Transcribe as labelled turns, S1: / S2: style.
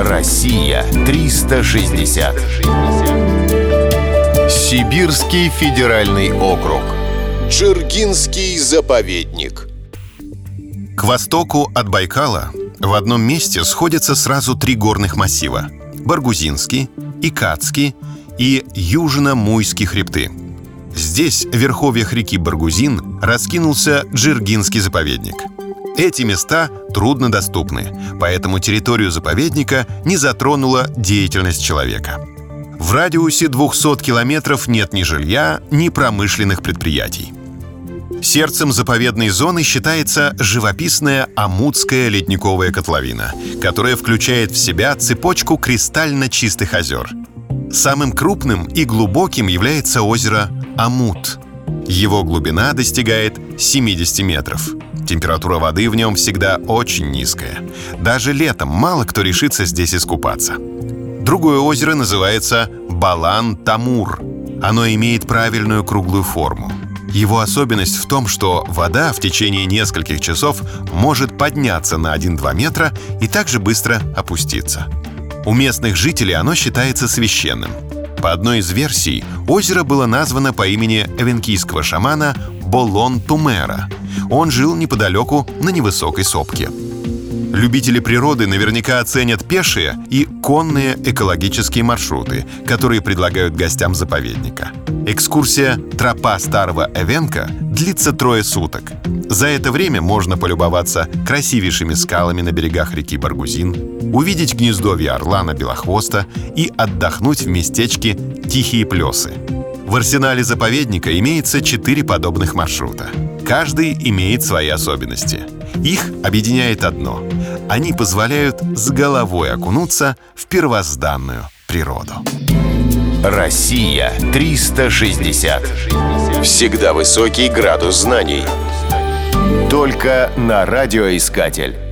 S1: Россия 360. Сибирский федеральный округ. Джиргинский заповедник.
S2: К востоку от Байкала в одном месте сходятся сразу три горных массива – Баргузинский, Икатский и Южно-Муйский хребты. Здесь, в верховьях реки Баргузин, раскинулся Джиргинский заповедник. Эти места труднодоступны, поэтому территорию заповедника не затронула деятельность человека. В радиусе 200 километров нет ни жилья, ни промышленных предприятий. Сердцем заповедной зоны считается живописная Амутская ледниковая котловина, которая включает в себя цепочку кристально чистых озер. Самым крупным и глубоким является озеро Амут. Его глубина достигает 70 метров. Температура воды в нем всегда очень низкая. Даже летом мало кто решится здесь искупаться. Другое озеро называется Балан-Тамур. Оно имеет правильную круглую форму. Его особенность в том, что вода в течение нескольких часов может подняться на 1-2 метра и также быстро опуститься. У местных жителей оно считается священным. По одной из версий, озеро было названо по имени эвенкийского шамана Болон Тумера. Он жил неподалеку на невысокой сопке. Любители природы наверняка оценят пешие и конные экологические маршруты, которые предлагают гостям заповедника. Экскурсия «Тропа старого Эвенка» длится трое суток. За это время можно полюбоваться красивейшими скалами на берегах реки Баргузин, увидеть гнездовье орлана белохвоста и отдохнуть в местечке Тихие Плесы. В арсенале заповедника имеется четыре подобных маршрута. Каждый имеет свои особенности. Их объединяет одно — они позволяют с головой окунуться в первозданную природу.
S1: Россия 360. Всегда высокий градус знаний. Только на радиоискатель.